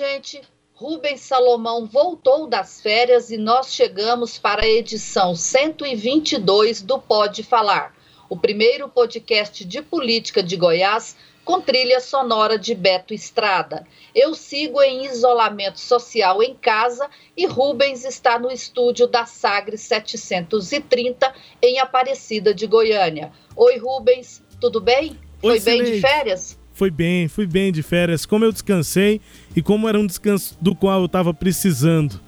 Gente. Rubens Salomão voltou das férias e nós chegamos para a edição 122 do Pode Falar, o primeiro podcast de política de Goiás com trilha sonora de Beto Estrada. Eu sigo em isolamento social em casa e Rubens está no estúdio da Sagre 730 em Aparecida de Goiânia. Oi, Rubens, tudo bem? Oi, Foi bem de férias? Foi bem, fui bem de férias. Como eu descansei e como era um descanso do qual eu estava precisando.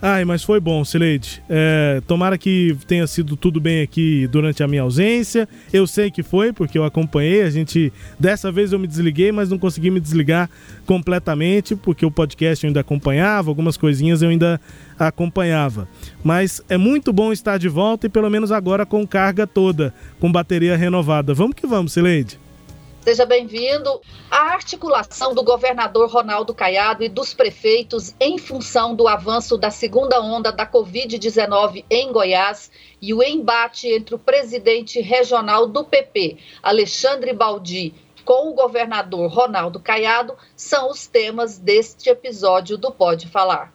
Ai, mas foi bom, Sileide. É, tomara que tenha sido tudo bem aqui durante a minha ausência. Eu sei que foi, porque eu acompanhei. A gente. Dessa vez eu me desliguei, mas não consegui me desligar completamente, porque o podcast eu ainda acompanhava, algumas coisinhas eu ainda acompanhava. Mas é muito bom estar de volta e pelo menos agora com carga toda, com bateria renovada. Vamos que vamos, Sileide. Seja bem-vindo. A articulação do governador Ronaldo Caiado e dos prefeitos em função do avanço da segunda onda da Covid-19 em Goiás e o embate entre o presidente regional do PP, Alexandre Baldi, com o governador Ronaldo Caiado são os temas deste episódio do Pode Falar.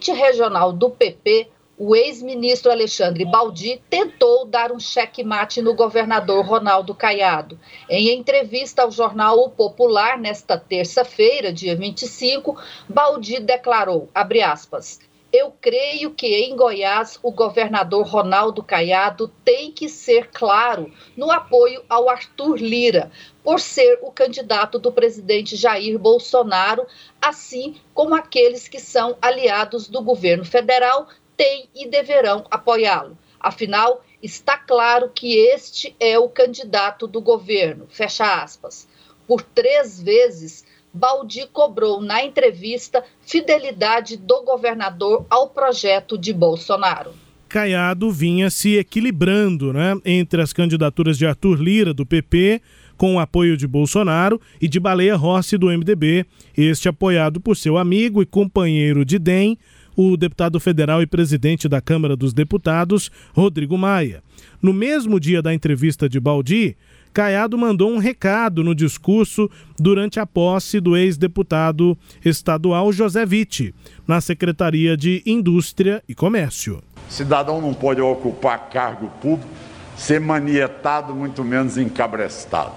Presidente regional do PP, o ex-ministro Alexandre Baldi tentou dar um checkmate no governador Ronaldo Caiado. Em entrevista ao jornal O Popular, nesta terça-feira, dia 25, Baldi declarou, aspas, eu creio que em Goiás o governador Ronaldo Caiado tem que ser claro no apoio ao Arthur Lira, por ser o candidato do presidente Jair Bolsonaro, assim como aqueles que são aliados do governo federal têm e deverão apoiá-lo. Afinal, está claro que este é o candidato do governo. Fecha aspas. Por três vezes, Baldi cobrou na entrevista fidelidade do governador ao projeto de Bolsonaro. Caiado vinha se equilibrando né, entre as candidaturas de Arthur Lira, do PP, com o apoio de Bolsonaro, e de Baleia Rossi, do MDB, este apoiado por seu amigo e companheiro de DEM, o deputado federal e presidente da Câmara dos Deputados, Rodrigo Maia. No mesmo dia da entrevista de Baldi, Caiado mandou um recado no discurso durante a posse do ex-deputado estadual José Vitti, na Secretaria de Indústria e Comércio. Cidadão não pode ocupar cargo público, ser manietado, muito menos encabrestado.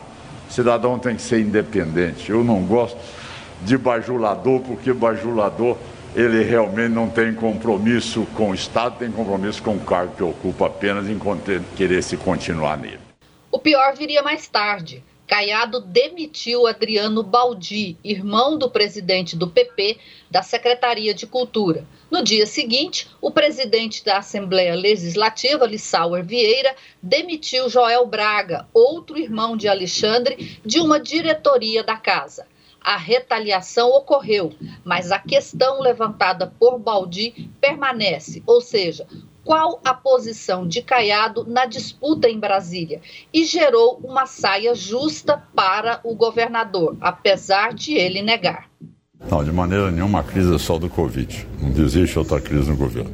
Cidadão tem que ser independente. Eu não gosto de bajulador, porque bajulador ele realmente não tem compromisso com o Estado, tem compromisso com o cargo que ocupa apenas em querer se continuar nele. O pior viria mais tarde. Caiado demitiu Adriano Baldi, irmão do presidente do PP, da Secretaria de Cultura. No dia seguinte, o presidente da Assembleia Legislativa, Lissauer Vieira, demitiu Joel Braga, outro irmão de Alexandre, de uma diretoria da casa. A retaliação ocorreu, mas a questão levantada por Baldi permanece, ou seja, qual a posição de Caiado na disputa em Brasília e gerou uma saia justa para o governador, apesar de ele negar. Não, de maneira nenhuma a crise é só do Covid. Não existe outra crise no governo.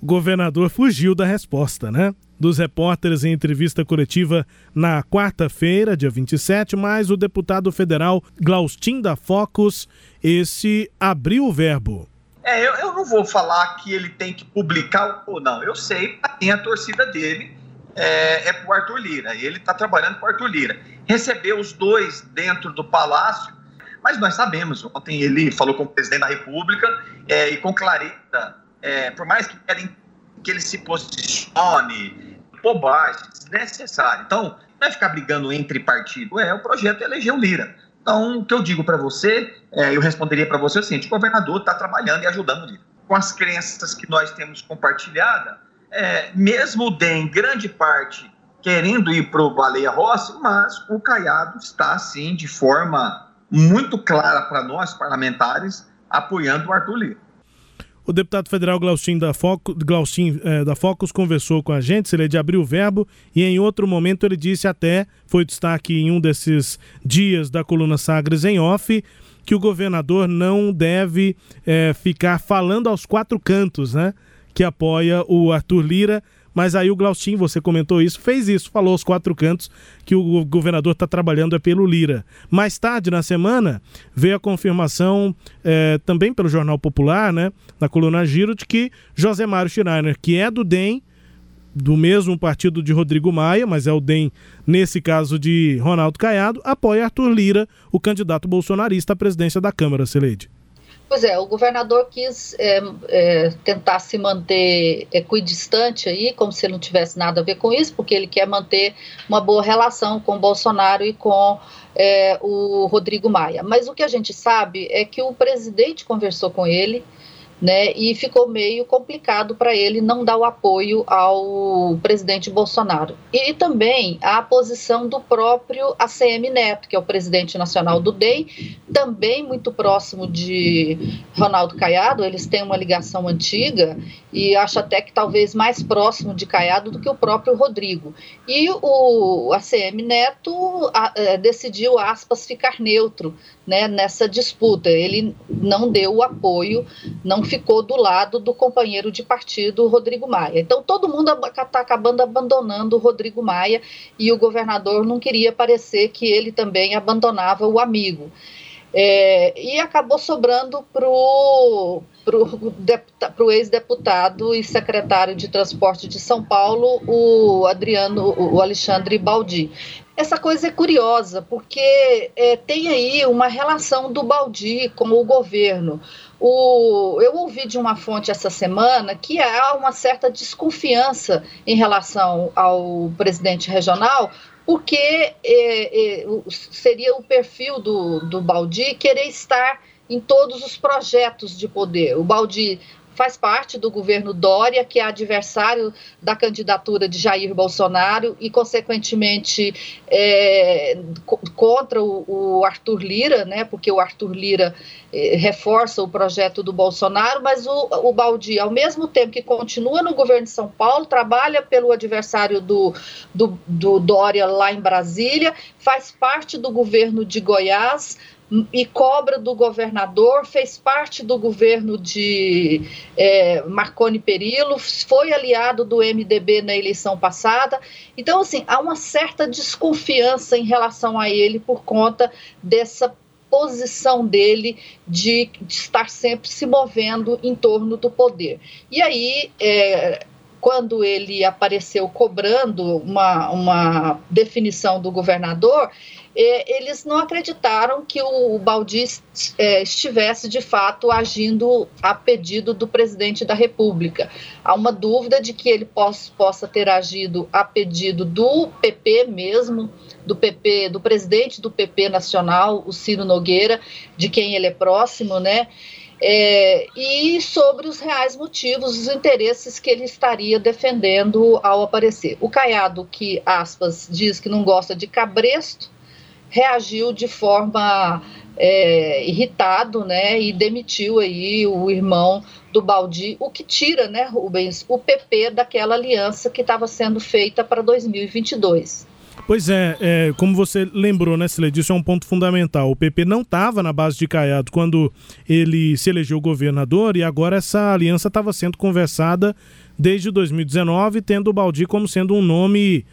O governador fugiu da resposta, né? Dos repórteres em entrevista coletiva na quarta-feira, dia 27, mas o deputado federal Glaustin da Focus, esse abriu o verbo. É, eu, eu não vou falar que ele tem que publicar ou não. Eu sei quem a torcida dele é, é pro Arthur Lira. Ele está trabalhando com o Arthur Lira. Recebeu os dois dentro do palácio, mas nós sabemos. Ontem ele falou com o presidente da República é, e com clareza, é, por mais que querem que ele se posicione, bobagem, desnecessário. Então, não vai ficar brigando entre partidos. É, o projeto é eleger o Lira. Então, o que eu digo para você, é, eu responderia para você o seguinte: o governador está trabalhando e ajudando. O com as crenças que nós temos compartilhada, é, mesmo o DEM, grande parte, querendo ir para o Baleia Rossi, mas o Caiado está, assim, de forma muito clara para nós, parlamentares, apoiando o Arthur Lira. O deputado federal Glaucin da, Foco, Glaucin, eh, da Focus conversou com a gente, ele é de abrir o verbo, e em outro momento ele disse até, foi destaque em um desses dias da coluna Sagres em off, que o governador não deve eh, ficar falando aos quatro cantos, né? Que apoia o Arthur Lira mas aí o Glaucin, você comentou isso, fez isso, falou aos quatro cantos que o governador está trabalhando é pelo Lira. Mais tarde na semana veio a confirmação é, também pelo Jornal Popular, né, na coluna Giro, de que José Mário Schreiner, que é do DEM, do mesmo partido de Rodrigo Maia, mas é o DEM, nesse caso de Ronaldo Caiado, apoia Arthur Lira, o candidato bolsonarista à presidência da Câmara, Celeide. Pois é, o governador quis é, é, tentar se manter equidistante aí, como se não tivesse nada a ver com isso, porque ele quer manter uma boa relação com o Bolsonaro e com é, o Rodrigo Maia. Mas o que a gente sabe é que o presidente conversou com ele, né, e ficou meio complicado para ele não dar o apoio ao presidente Bolsonaro. E também a posição do próprio ACM Neto, que é o presidente nacional do DEM, também muito próximo de Ronaldo Caiado, eles têm uma ligação antiga e acho até que talvez mais próximo de Caiado do que o próprio Rodrigo. E o ACM Neto é, decidiu, aspas, ficar neutro né, nessa disputa. Ele não deu o apoio, não ficou do lado do companheiro de partido Rodrigo Maia. Então todo mundo está acabando abandonando o Rodrigo Maia e o governador não queria parecer que ele também abandonava o amigo. É, e acabou sobrando para o ex-deputado e secretário de transporte de São Paulo, o Adriano, o Alexandre Baldi. Essa coisa é curiosa, porque é, tem aí uma relação do Baldi com o governo. O, eu ouvi de uma fonte essa semana que há uma certa desconfiança em relação ao presidente regional, porque é, é, seria o perfil do, do Baldi querer estar em todos os projetos de poder. O Baldi faz parte do governo Dória, que é adversário da candidatura de Jair Bolsonaro e, consequentemente, é, contra o, o, Arthur Lira, né, porque o Arthur Lira é, reforça o projeto do Bolsonaro, mas o, o Baldi, ao mesmo tempo que continua no governo de São Paulo, trabalha pelo adversário do, do, do Dória lá em Brasília, faz parte do governo de Goiás, e cobra do governador, fez parte do governo de é, Marconi Perillo, foi aliado do MDB na eleição passada. Então, assim, há uma certa desconfiança em relação a ele por conta dessa posição dele de, de estar sempre se movendo em torno do poder. E aí, é, quando ele apareceu cobrando uma, uma definição do governador, eles não acreditaram que o Baldi é, estivesse de fato agindo a pedido do presidente da República. Há uma dúvida de que ele possa ter agido a pedido do PP mesmo, do PP, do presidente do PP nacional, o Ciro Nogueira, de quem ele é próximo, né? É, e sobre os reais motivos, os interesses que ele estaria defendendo ao aparecer. O Caiado, que, aspas, diz que não gosta de cabresto, reagiu de forma é, irritado, né, e demitiu aí o irmão do Baldi, o que tira, né, Rubens, o PP daquela aliança que estava sendo feita para 2022. Pois é, é, como você lembrou, né, Silene, isso é um ponto fundamental. O PP não estava na base de Caiado quando ele se elegeu governador e agora essa aliança estava sendo conversada desde 2019, tendo o Baldi como sendo um nome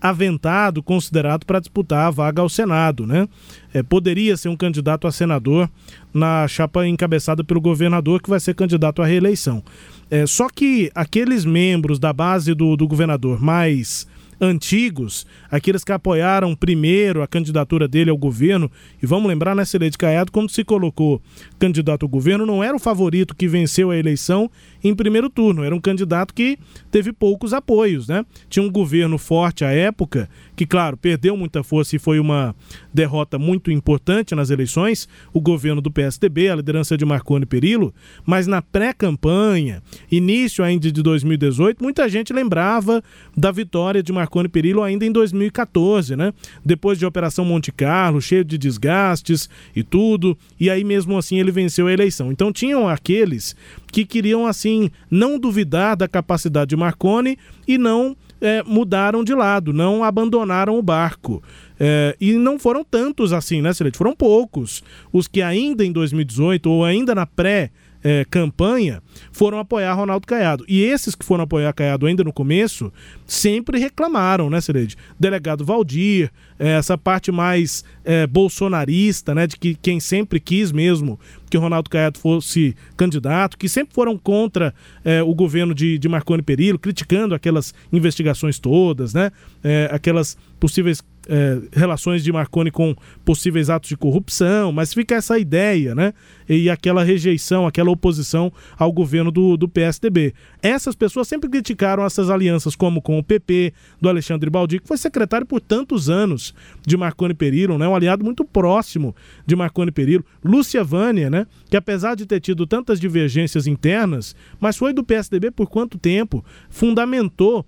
aventado, considerado para disputar a vaga ao Senado, né? É, poderia ser um candidato a senador na chapa encabeçada pelo governador, que vai ser candidato à reeleição. É, só que aqueles membros da base do, do governador mais antigos, aqueles que apoiaram primeiro a candidatura dele ao governo, e vamos lembrar, né, Celede Caiado, quando se colocou candidato ao governo, não era o favorito que venceu a eleição em primeiro turno, era um candidato que teve poucos apoios, né? Tinha um governo forte à época, que, claro, perdeu muita força e foi uma derrota muito importante nas eleições, o governo do PSDB, a liderança de Marconi Perillo, mas na pré-campanha, início ainda de 2018, muita gente lembrava da vitória de Marconi Perillo ainda em 2014, né? Depois de Operação Monte Carlo, cheio de desgastes e tudo, e aí mesmo assim ele venceu a eleição. Então tinham aqueles que queriam assim não duvidar da capacidade de Marconi e não é, mudaram de lado, não abandonaram o barco. É, e não foram tantos assim, né, Celeste? Foram poucos. Os que ainda em 2018 ou ainda na pré- é, campanha foram apoiar Ronaldo Caiado. E esses que foram apoiar Caiado ainda no começo sempre reclamaram, né, Cereide? Delegado Valdir, é, essa parte mais é, bolsonarista, né, de que quem sempre quis mesmo que Ronaldo Caiado fosse candidato, que sempre foram contra é, o governo de, de Marconi Perillo, criticando aquelas investigações todas, né, é, aquelas possíveis é, relações de Marconi com possíveis atos de corrupção, mas fica essa ideia, né? E aquela rejeição, aquela oposição ao governo do, do PSDB. Essas pessoas sempre criticaram essas alianças, como com o PP, do Alexandre Baldi, que foi secretário por tantos anos de Marconi Perillo, né? Um aliado muito próximo de Marconi Perillo. Lúcia Vânia, né? Que apesar de ter tido tantas divergências internas, mas foi do PSDB por quanto tempo, fundamentou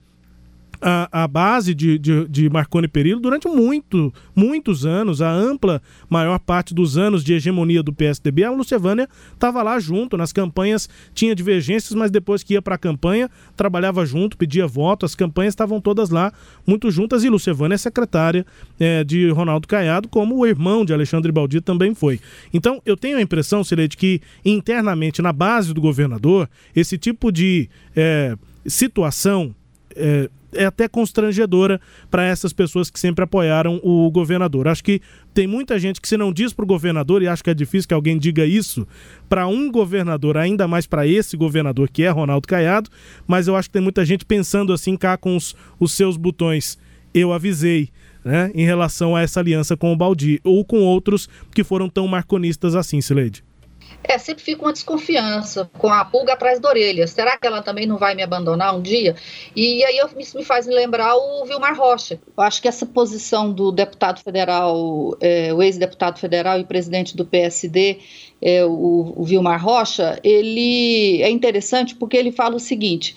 a, a base de, de, de, Marconi Perillo durante muito, muitos anos, a ampla maior parte dos anos de hegemonia do PSDB, a Lucevânia estava lá junto, nas campanhas tinha divergências, mas depois que ia para a campanha, trabalhava junto, pedia voto, as campanhas estavam todas lá, muito juntas, e Lucevânia é secretária é, de Ronaldo Caiado, como o irmão de Alexandre Baldi também foi. Então, eu tenho a impressão, Silete, que internamente, na base do governador, esse tipo de é, situação é, é até constrangedora para essas pessoas que sempre apoiaram o governador. Acho que tem muita gente que se não diz para o governador, e acho que é difícil que alguém diga isso, para um governador, ainda mais para esse governador que é Ronaldo Caiado, mas eu acho que tem muita gente pensando assim cá com os, os seus botões. Eu avisei. Né, em relação a essa aliança com o Baldi, ou com outros que foram tão marconistas assim, Sileide. É, sempre fica uma desconfiança, com a pulga atrás da orelha. Será que ela também não vai me abandonar um dia? E aí isso me faz me lembrar o Vilmar Rocha. Eu acho que essa posição do deputado federal, é, o ex-deputado federal e presidente do PSD, é, o, o Vilmar Rocha, ele é interessante porque ele fala o seguinte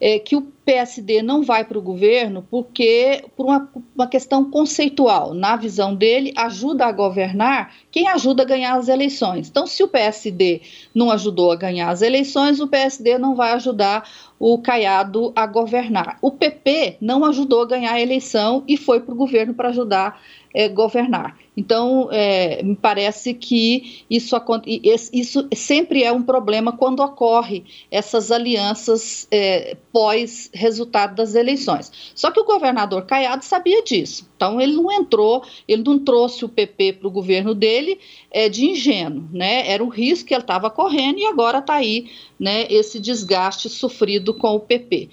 é, que o PSD não vai para o governo porque, por uma, uma, questão conceitual, na visão dele, ajuda a governar quem ajuda a ganhar as eleições. Então, se o PSD não ajudou a ganhar as eleições, o PSD não vai ajudar o Caiado a governar. O PP não ajudou a ganhar a eleição e foi para o governo para ajudar é, governar. Então, é, me parece que isso, isso sempre é um problema quando ocorre essas alianças é, pós-resultado das eleições. Só que o governador Caiado sabia disso. Então, ele não entrou, ele não trouxe o PP para o governo dele é, de ingênuo. Né? Era um risco que ele estava correndo e agora está aí né, esse desgaste sofrido com o PP.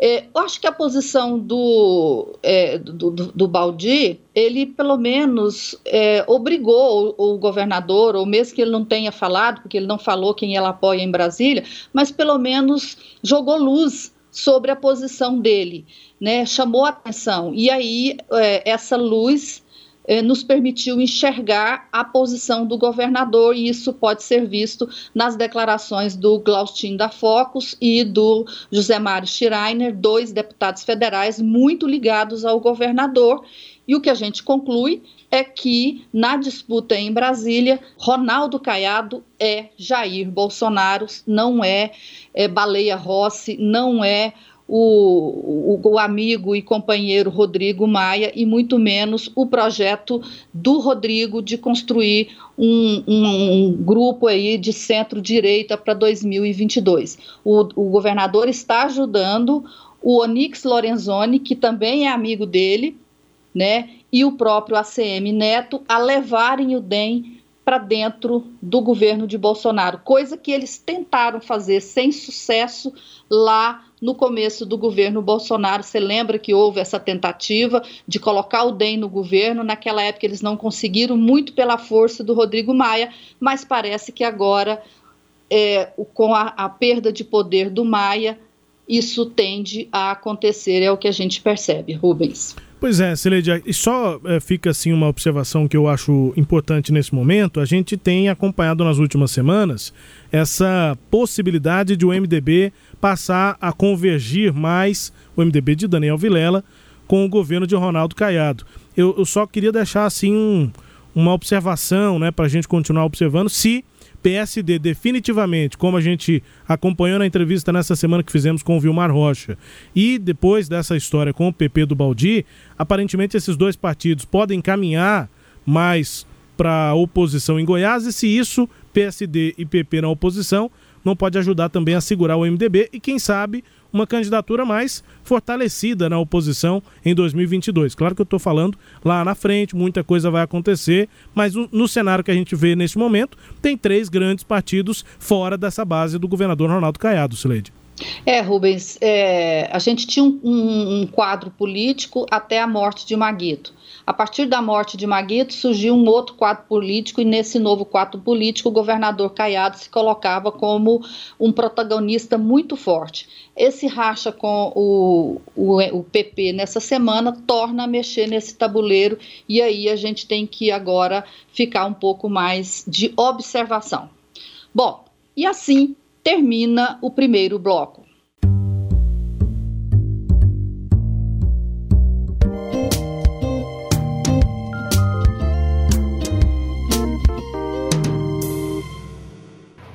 É, eu acho que a posição do, é, do, do, do, Baldi, ele pelo menos é, obrigou o, o, governador, ou mesmo que ele não tenha falado, porque ele não falou quem ela apoia em Brasília, mas pelo menos jogou luz sobre a posição dele, né? chamou a atenção. E aí, é, essa luz eh, nos permitiu enxergar a posição do governador, e isso pode ser visto nas declarações do Glaustin da Focus e do José Mário Schreiner, dois deputados federais muito ligados ao governador. E o que a gente conclui é que, na disputa em Brasília, Ronaldo Caiado é Jair Bolsonaro, não é, é Baleia Rossi, não é o, o, o, amigo e companheiro Rodrigo Maia e muito menos o projeto do Rodrigo de construir um, um, um grupo aí de centro-direita para 2022. O, o governador está ajudando o Onix Lorenzoni, que também é amigo dele, né, e o próprio ACM Neto a levarem o DEM para dentro do governo de Bolsonaro, coisa que eles tentaram fazer sem sucesso lá no começo do governo Bolsonaro. Você lembra que houve essa tentativa de colocar o DEM no governo? Naquela época eles não conseguiram, muito pela força do Rodrigo Maia, mas parece que agora, é, com a, a perda de poder do Maia, isso tende a acontecer, é o que a gente percebe, Rubens. Pois é, Celede, e só é, fica assim uma observação que eu acho importante nesse momento. A gente tem acompanhado nas últimas semanas essa possibilidade de o MDB passar a convergir mais, o MDB de Daniel Vilela, com o governo de Ronaldo Caiado. Eu, eu só queria deixar assim um, uma observação, né, para a gente continuar observando se PSD definitivamente, como a gente acompanhou na entrevista nessa semana que fizemos com o Vilmar Rocha, e depois dessa história com o PP do Baldi, aparentemente esses dois partidos podem caminhar mais para a oposição em Goiás, e se isso, PSD e PP na oposição, não pode ajudar também a segurar o MDB e, quem sabe, uma candidatura mais fortalecida na oposição em 2022. Claro que eu estou falando lá na frente, muita coisa vai acontecer, mas no cenário que a gente vê nesse momento, tem três grandes partidos fora dessa base do governador Ronaldo Caiado, Sileide. É, Rubens, é, a gente tinha um, um, um, quadro político até a morte de Maguito. A partir da morte de Maguito surgiu um outro quadro político e nesse novo quadro político o governador Caiado se colocava como um protagonista muito forte. Esse racha com o, o, o PP nessa semana torna a mexer nesse tabuleiro e aí a gente tem que agora ficar um pouco mais de observação. Bom, e assim termina o primeiro bloco.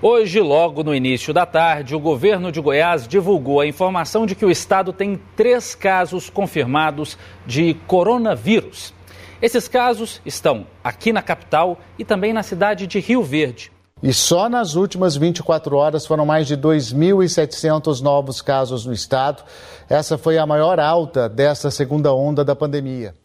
Hoje, logo no início da tarde, o governo de Goiás divulgou a informação de que o estado tem três casos confirmados de coronavírus. Esses casos estão aqui na capital e também na cidade de Rio Verde. E só nas últimas 24 horas foram mais de 2.700 novos casos no estado. Essa foi a maior alta desta segunda onda da pandemia.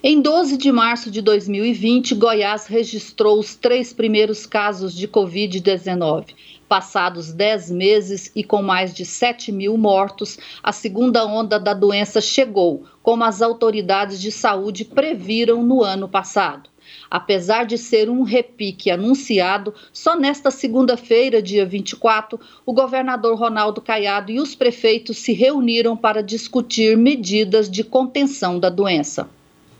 Em 12 de março de 2020, Goiás registrou os três primeiros casos de Covid-19. Passados 10 meses e com mais de 7 mil mortos, a segunda onda da doença chegou, como as autoridades de saúde previram no ano passado. Apesar de ser um repique anunciado, só nesta segunda-feira, dia 24, o governador Ronaldo Caiado e os prefeitos se reuniram para discutir medidas de contenção da doença.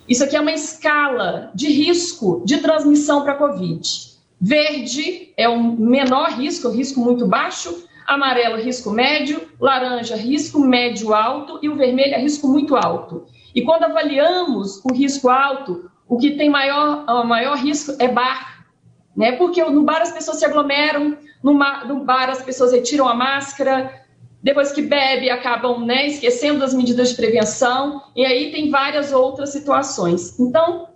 Isso aqui é uma escala de risco de transmissão para a Covid. Verde é o menor risco, risco muito baixo. Amarelo, risco médio. Laranja, risco médio alto. E o vermelho é risco muito alto. E quando avaliamos o risco alto, o que tem maior, maior risco é bar. Né? Porque no bar as pessoas se aglomeram, no, no bar as pessoas retiram a máscara, depois que bebe, acabam né, esquecendo das medidas de prevenção, e aí tem várias outras situações. Então,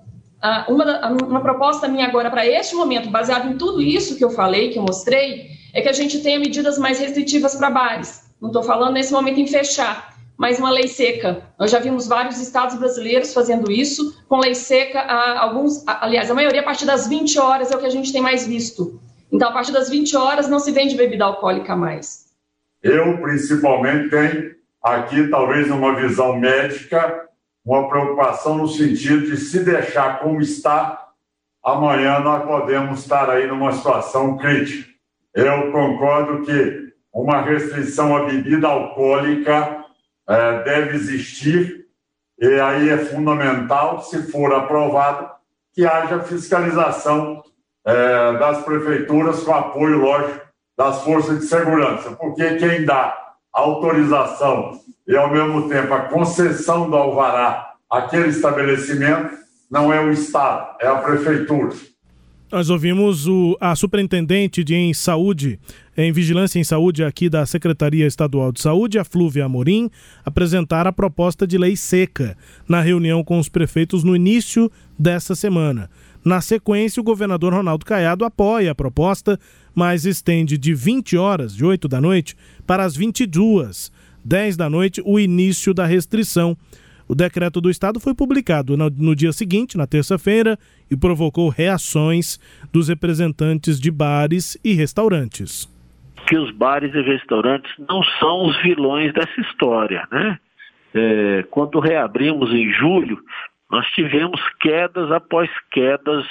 uma, uma proposta minha agora para este momento, baseado em tudo isso que eu falei, que eu mostrei, é que a gente tenha medidas mais restritivas para bares. Não estou falando nesse momento em fechar, mas uma lei seca. Nós já vimos vários estados brasileiros fazendo isso, com lei seca, alguns, aliás, a maioria a partir das 20 horas é o que a gente tem mais visto. Então, a partir das 20 horas não se vende bebida alcoólica mais. Eu, principalmente, tenho aqui, talvez, uma visão médica, uma preocupação no sentido de se deixar como está, amanhã nós podemos estar aí numa situação crítica. Eu concordo que uma restrição à bebida alcoólica é, deve existir, e aí é fundamental, se for aprovado, que haja fiscalização é, das prefeituras com apoio, lógico, das forças de segurança, porque quem dá autorização e, ao mesmo tempo, a concessão do alvará àquele estabelecimento não é o Estado, é a Prefeitura. Nós ouvimos o, a superintendente de em saúde, em vigilância em saúde aqui da Secretaria Estadual de Saúde, a Flúvia Amorim, apresentar a proposta de lei seca na reunião com os prefeitos no início dessa semana. Na sequência, o governador Ronaldo Caiado apoia a proposta, mas estende de 20 horas, de 8 da noite, para as 22, 10 da noite, o início da restrição. O decreto do Estado foi publicado no, no dia seguinte, na terça-feira, e provocou reações dos representantes de bares e restaurantes. que os bares e restaurantes não são os vilões dessa história, né? É, quando reabrimos em julho, nós tivemos quedas após quedas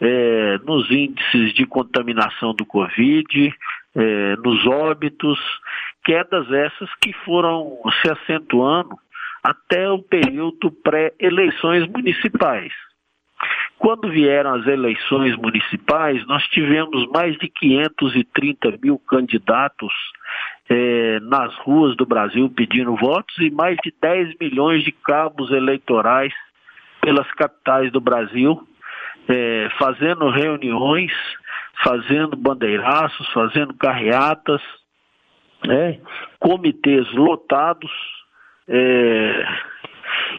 é, nos índices de contaminação do Covid, é, nos óbitos, quedas essas que foram se acentuando até o período pré-eleições municipais. Quando vieram as eleições municipais, nós tivemos mais de 530 mil candidatos é, nas ruas do Brasil pedindo votos e mais de 10 milhões de cabos eleitorais pelas capitais do Brasil, é, fazendo reuniões, fazendo bandeiraços, fazendo carreatas, né, comitês lotados. É,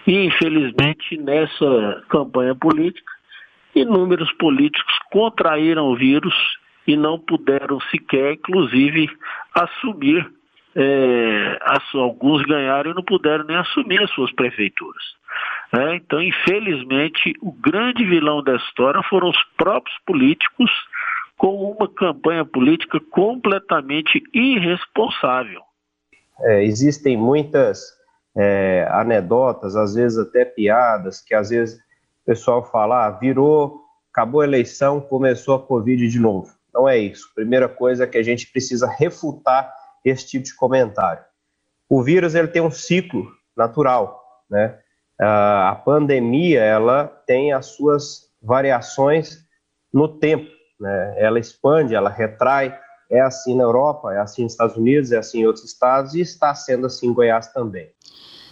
infelizmente, nessa campanha política, inúmeros políticos contraíram o vírus e não puderam sequer, inclusive, assumir. É, alguns ganharam e não puderam nem assumir as suas prefeituras. É, então, infelizmente, o grande vilão da história foram os próprios políticos com uma campanha política completamente irresponsável. É, existem muitas é, anedotas, às vezes até piadas, que às vezes o pessoal fala, ah, virou, acabou a eleição, começou a Covid de novo. Não é isso. Primeira coisa é que a gente precisa refutar esse tipo de comentário. O vírus ele tem um ciclo natural, né? A pandemia ela tem as suas variações no tempo, né? Ela expande, ela retrai. É assim na Europa, é assim nos Estados Unidos, é assim em outros estados e está sendo assim em Goiás também.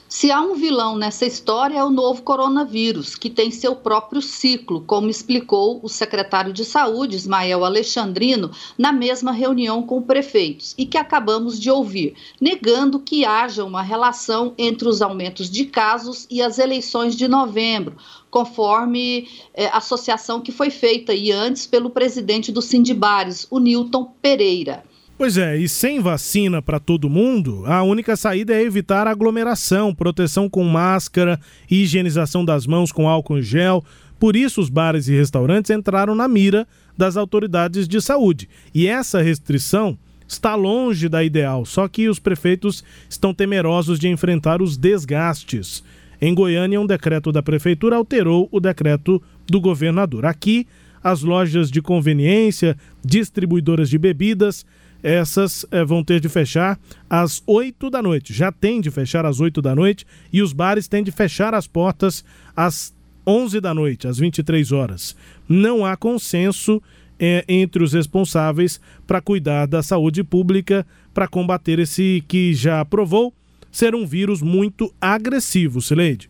Se há um vilão nessa história é o novo coronavírus, que tem seu próprio ciclo, como explicou o secretário de Saúde, Ismael Alexandrino, na mesma reunião com prefeitos, e que acabamos de ouvir, negando que haja uma relação entre os aumentos de casos e as eleições de novembro, conforme é, associação que foi feita e antes pelo presidente do Sindibares, o Newton Pereira. Pois é, e sem vacina para todo mundo, a única saída é evitar aglomeração, proteção com máscara, higienização das mãos com álcool em gel. Por isso, os bares e restaurantes entraram na mira das autoridades de saúde. E essa restrição está longe da ideal, só que os prefeitos estão temerosos de enfrentar os desgastes. Em Goiânia, um decreto da prefeitura alterou o decreto do governador. Aqui, as lojas de conveniência, distribuidoras de bebidas, essas é, vão ter de fechar às 8 da noite. Já tem de fechar às 8 da noite e os bares têm de fechar as portas às 11 da noite, às 23 horas. Não há consenso é, entre os responsáveis para cuidar da saúde pública para combater esse que já provou ser um vírus muito agressivo, Sileide.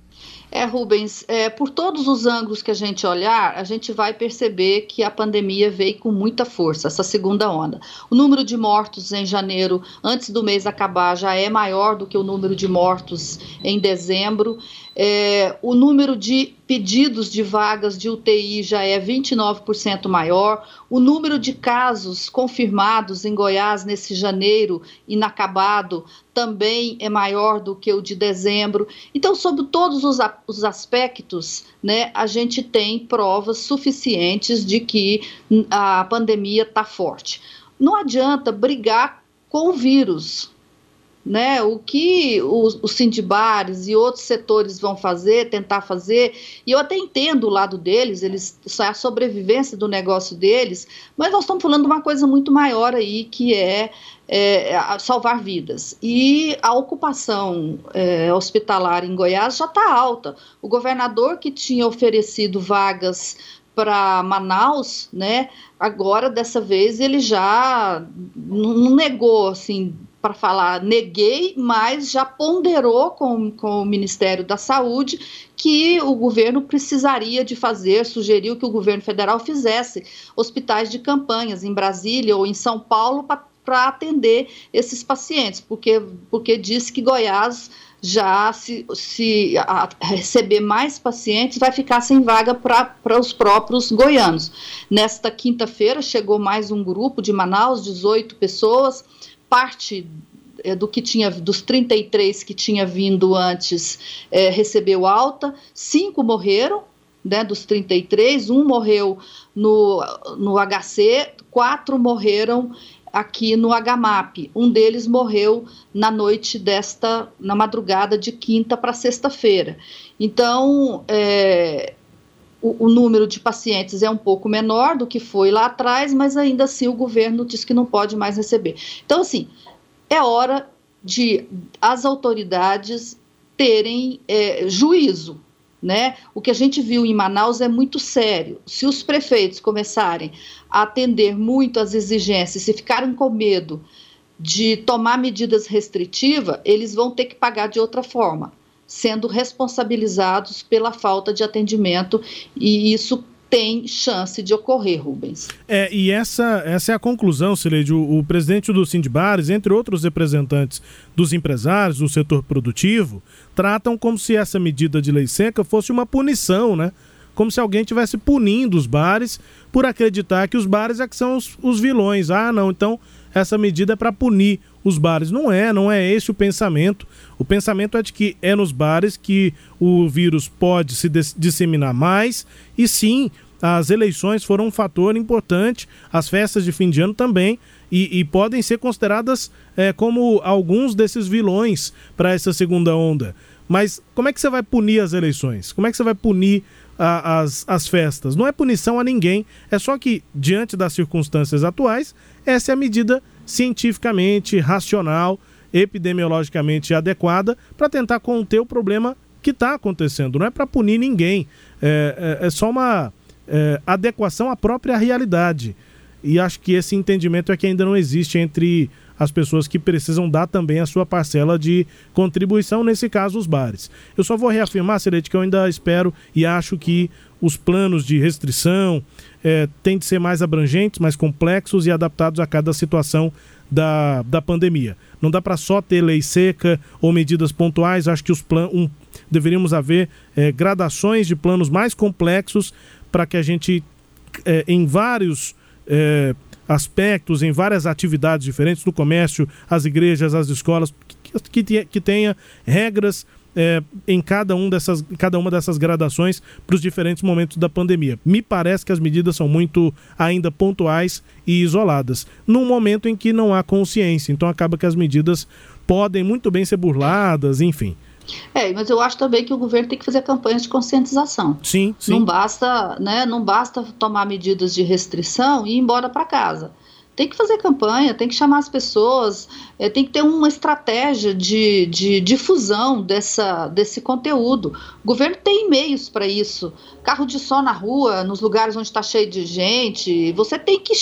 É, Rubens, é, por todos os ângulos que a gente olhar, a gente vai perceber que a pandemia veio com muita força, essa segunda onda. O número de mortos em janeiro, antes do mês acabar, já é maior do que o número de mortos em dezembro. É, o número de pedidos de vagas de UTI já é 29% maior. O número de casos confirmados em Goiás nesse janeiro inacabado também é maior do que o de dezembro. Então, sobre todos os, os aspectos, né, a gente tem provas suficientes de que a pandemia está forte. Não adianta brigar com o vírus, né? O que os, sindibares e outros setores vão fazer, tentar fazer, e eu até entendo o lado deles, eles isso é a sobrevivência do negócio deles, mas nós estamos falando de uma coisa muito maior aí, que é, é salvar vidas. E a ocupação é, hospitalar em Goiás já está alta. O governador que tinha oferecido vagas para Manaus, né? Agora dessa vez ele já não negou assim para falar neguei, mas já ponderou com, com o Ministério da Saúde que o governo precisaria de fazer, sugeriu que o governo federal fizesse hospitais de campanhas em Brasília ou em São Paulo para atender esses pacientes, porque, porque disse que Goiás já se, se receber mais pacientes, vai ficar sem vaga para os próprios goianos. Nesta quinta-feira chegou mais um grupo de Manaus, 18 pessoas, parte é, do que tinha, dos 33 que tinha vindo antes, é, recebeu alta, cinco morreram, né, dos 33, um morreu no, no HC, quatro morreram aqui no HMAP. Um deles morreu na noite desta, na madrugada de quinta para sexta-feira. Então, é, o, o, número de pacientes é um pouco menor do que foi lá atrás, mas ainda assim o governo diz que não pode mais receber. Então, assim, é hora de as autoridades terem é, juízo. Né? O que a gente viu em Manaus é muito sério. Se os prefeitos começarem a atender muito às exigências, se ficarem com medo de tomar medidas restritivas, eles vão ter que pagar de outra forma sendo responsabilizados pela falta de atendimento e isso tem chance de ocorrer, Rubens. É, e essa, essa é a conclusão, Sileide. O, o presidente do Sindbares, entre outros representantes dos empresários do setor produtivo, tratam como se essa medida de lei seca fosse uma punição, né? Como se alguém estivesse punindo os bares por acreditar que os bares é que são os, os vilões. Ah, não, então essa medida é para punir os bares. Não é, não é esse o pensamento. O pensamento é de que é nos bares que o vírus pode se disseminar mais e sim, as eleições foram um fator importante, as festas de fim de ano também, e, e podem ser consideradas é, como alguns desses vilões para essa segunda onda. Mas como é que você vai punir as eleições? Como é que você vai punir a, as, as festas? Não é punição a ninguém, é só que, diante das circunstâncias atuais, essa é a medida cientificamente racional, epidemiologicamente adequada para tentar conter o problema que está acontecendo. Não é para punir ninguém, é, é, é só uma é, adequação à própria realidade. E acho que esse entendimento é que ainda não existe entre as pessoas que precisam dar também a sua parcela de contribuição, nesse caso, os bares. Eu só vou reafirmar, Celete, que eu ainda espero e acho que os planos de restrição é, têm de ser mais abrangentes, mais complexos e adaptados a cada situação da, da pandemia. Não dá para só ter lei seca ou medidas pontuais, acho que os planos. Um, deveríamos haver é, gradações de planos mais complexos para que a gente, é, em vários é, aspectos, em várias atividades diferentes, do comércio, as igrejas, as escolas, que, que, que tenha regras é, em cada, um dessas, cada uma dessas gradações para os diferentes momentos da pandemia. Me parece que as medidas são muito ainda pontuais e isoladas, num momento em que não há consciência. Então acaba que as medidas podem muito bem ser burladas, enfim. É, mas eu acho também que o governo tem que fazer campanhas de conscientização. Sim, sim. Não basta, né, não basta tomar medidas de restrição e ir embora para casa. Tem que fazer campanha, tem que chamar as pessoas, é, tem que ter uma estratégia de, de difusão desse conteúdo. O governo tem meios para isso. Carro de som na rua, nos lugares onde está cheio de gente. Você tem que,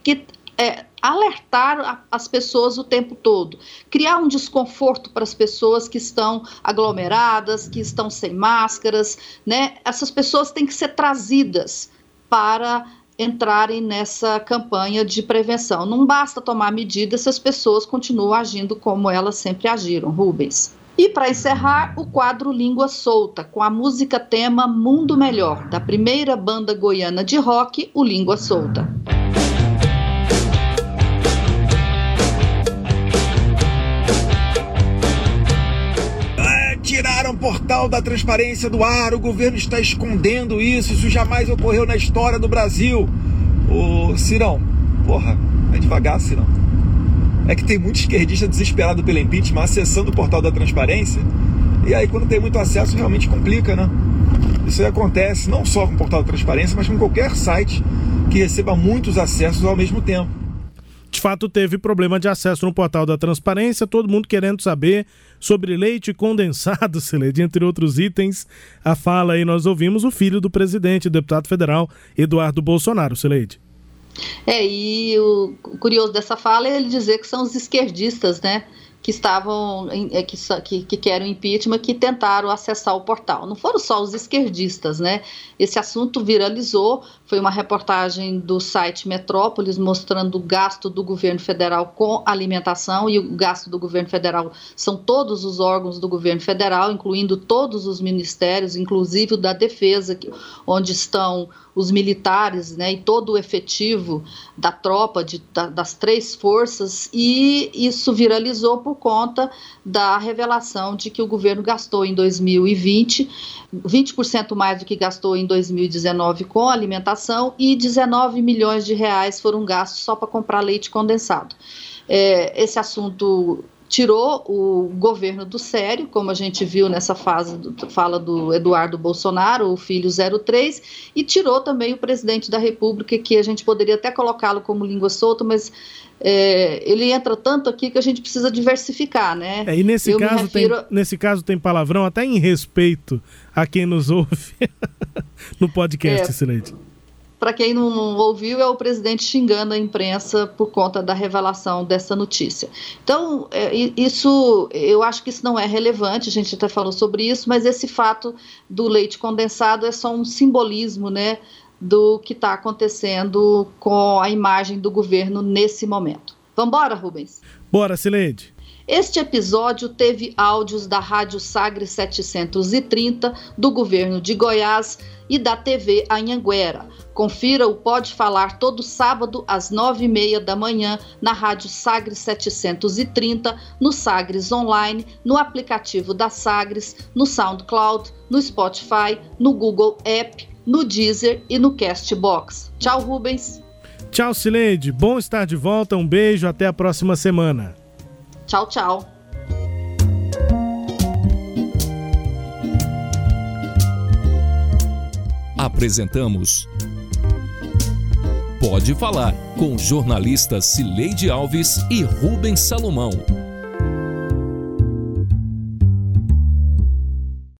que é, alertar as pessoas o tempo todo, criar um desconforto para as pessoas que estão aglomeradas, que estão sem máscaras, né? Essas pessoas têm que ser trazidas para entrarem nessa campanha de prevenção. Não basta tomar medidas se as pessoas continuam agindo como elas sempre agiram, Rubens. E para encerrar, o quadro Língua Solta, com a música tema Mundo Melhor, da primeira banda goiana de rock, o Língua Solta. Portal da transparência do ar, o governo está escondendo isso, isso jamais ocorreu na história do Brasil. Ô, Cirão, porra, é devagar, Cirão. É que tem muito esquerdista desesperado pelo impeachment acessando o portal da transparência, e aí quando tem muito acesso realmente complica, né? Isso aí acontece não só com o portal da transparência, mas com qualquer site que receba muitos acessos ao mesmo tempo fato teve problema de acesso no portal da transparência, todo mundo querendo saber sobre leite condensado, Celede, entre outros itens. A fala aí nós ouvimos o filho do presidente, deputado federal Eduardo Bolsonaro, Celede. É, e o curioso dessa fala é ele dizer que são os esquerdistas, né? Que estavam é, que, que, que querem impeachment que tentaram acessar o portal. Não foram só os esquerdistas, né? Esse assunto viralizou. Foi uma reportagem do site Metrópolis mostrando o gasto do governo federal com alimentação e o gasto do governo federal são todos os órgãos do governo federal, incluindo todos os ministérios, inclusive o da defesa, onde estão os militares né, e todo o efetivo da tropa de, da, das três forças, e isso viralizou por por conta da revelação de que o governo gastou em 2020 20% mais do que gastou em 2019 com alimentação e 19 milhões de reais foram gastos só para comprar leite condensado. É, esse assunto tirou o governo do sério, como a gente viu nessa fase do, fala do Eduardo Bolsonaro, o filho 03, e tirou também o presidente da República, que a gente poderia até colocá-lo como língua solta, mas é, ele entra tanto aqui que a gente precisa diversificar, né? É, e nesse caso, refiro... tem, nesse caso tem palavrão até em respeito a quem nos ouve no podcast, é, Silente. Para quem não, não, ouviu, é o presidente xingando a imprensa por conta da revelação dessa notícia. Então, é, isso, eu acho que isso não é relevante, a gente até falou sobre isso, mas esse fato do leite condensado é só um simbolismo, né, do que está acontecendo com a imagem do governo nesse momento. Vamos embora, Rubens? Bora, Silente. Este episódio teve áudios da Rádio Sagre 730, do governo de Goiás e da TV Anhanguera. Confira o Pode Falar todo sábado às nove e meia da manhã na Rádio Sagres 730, no Sagres Online, no aplicativo da Sagres, no SoundCloud, no Spotify, no Google App, no Deezer e no Castbox. Tchau, Rubens. Tchau, Sileide. Bom estar de volta. Um beijo. Até a próxima semana. Tchau, tchau. Apresentamos Pode Falar com jornalistas Cileide Alves e Rubens Salomão.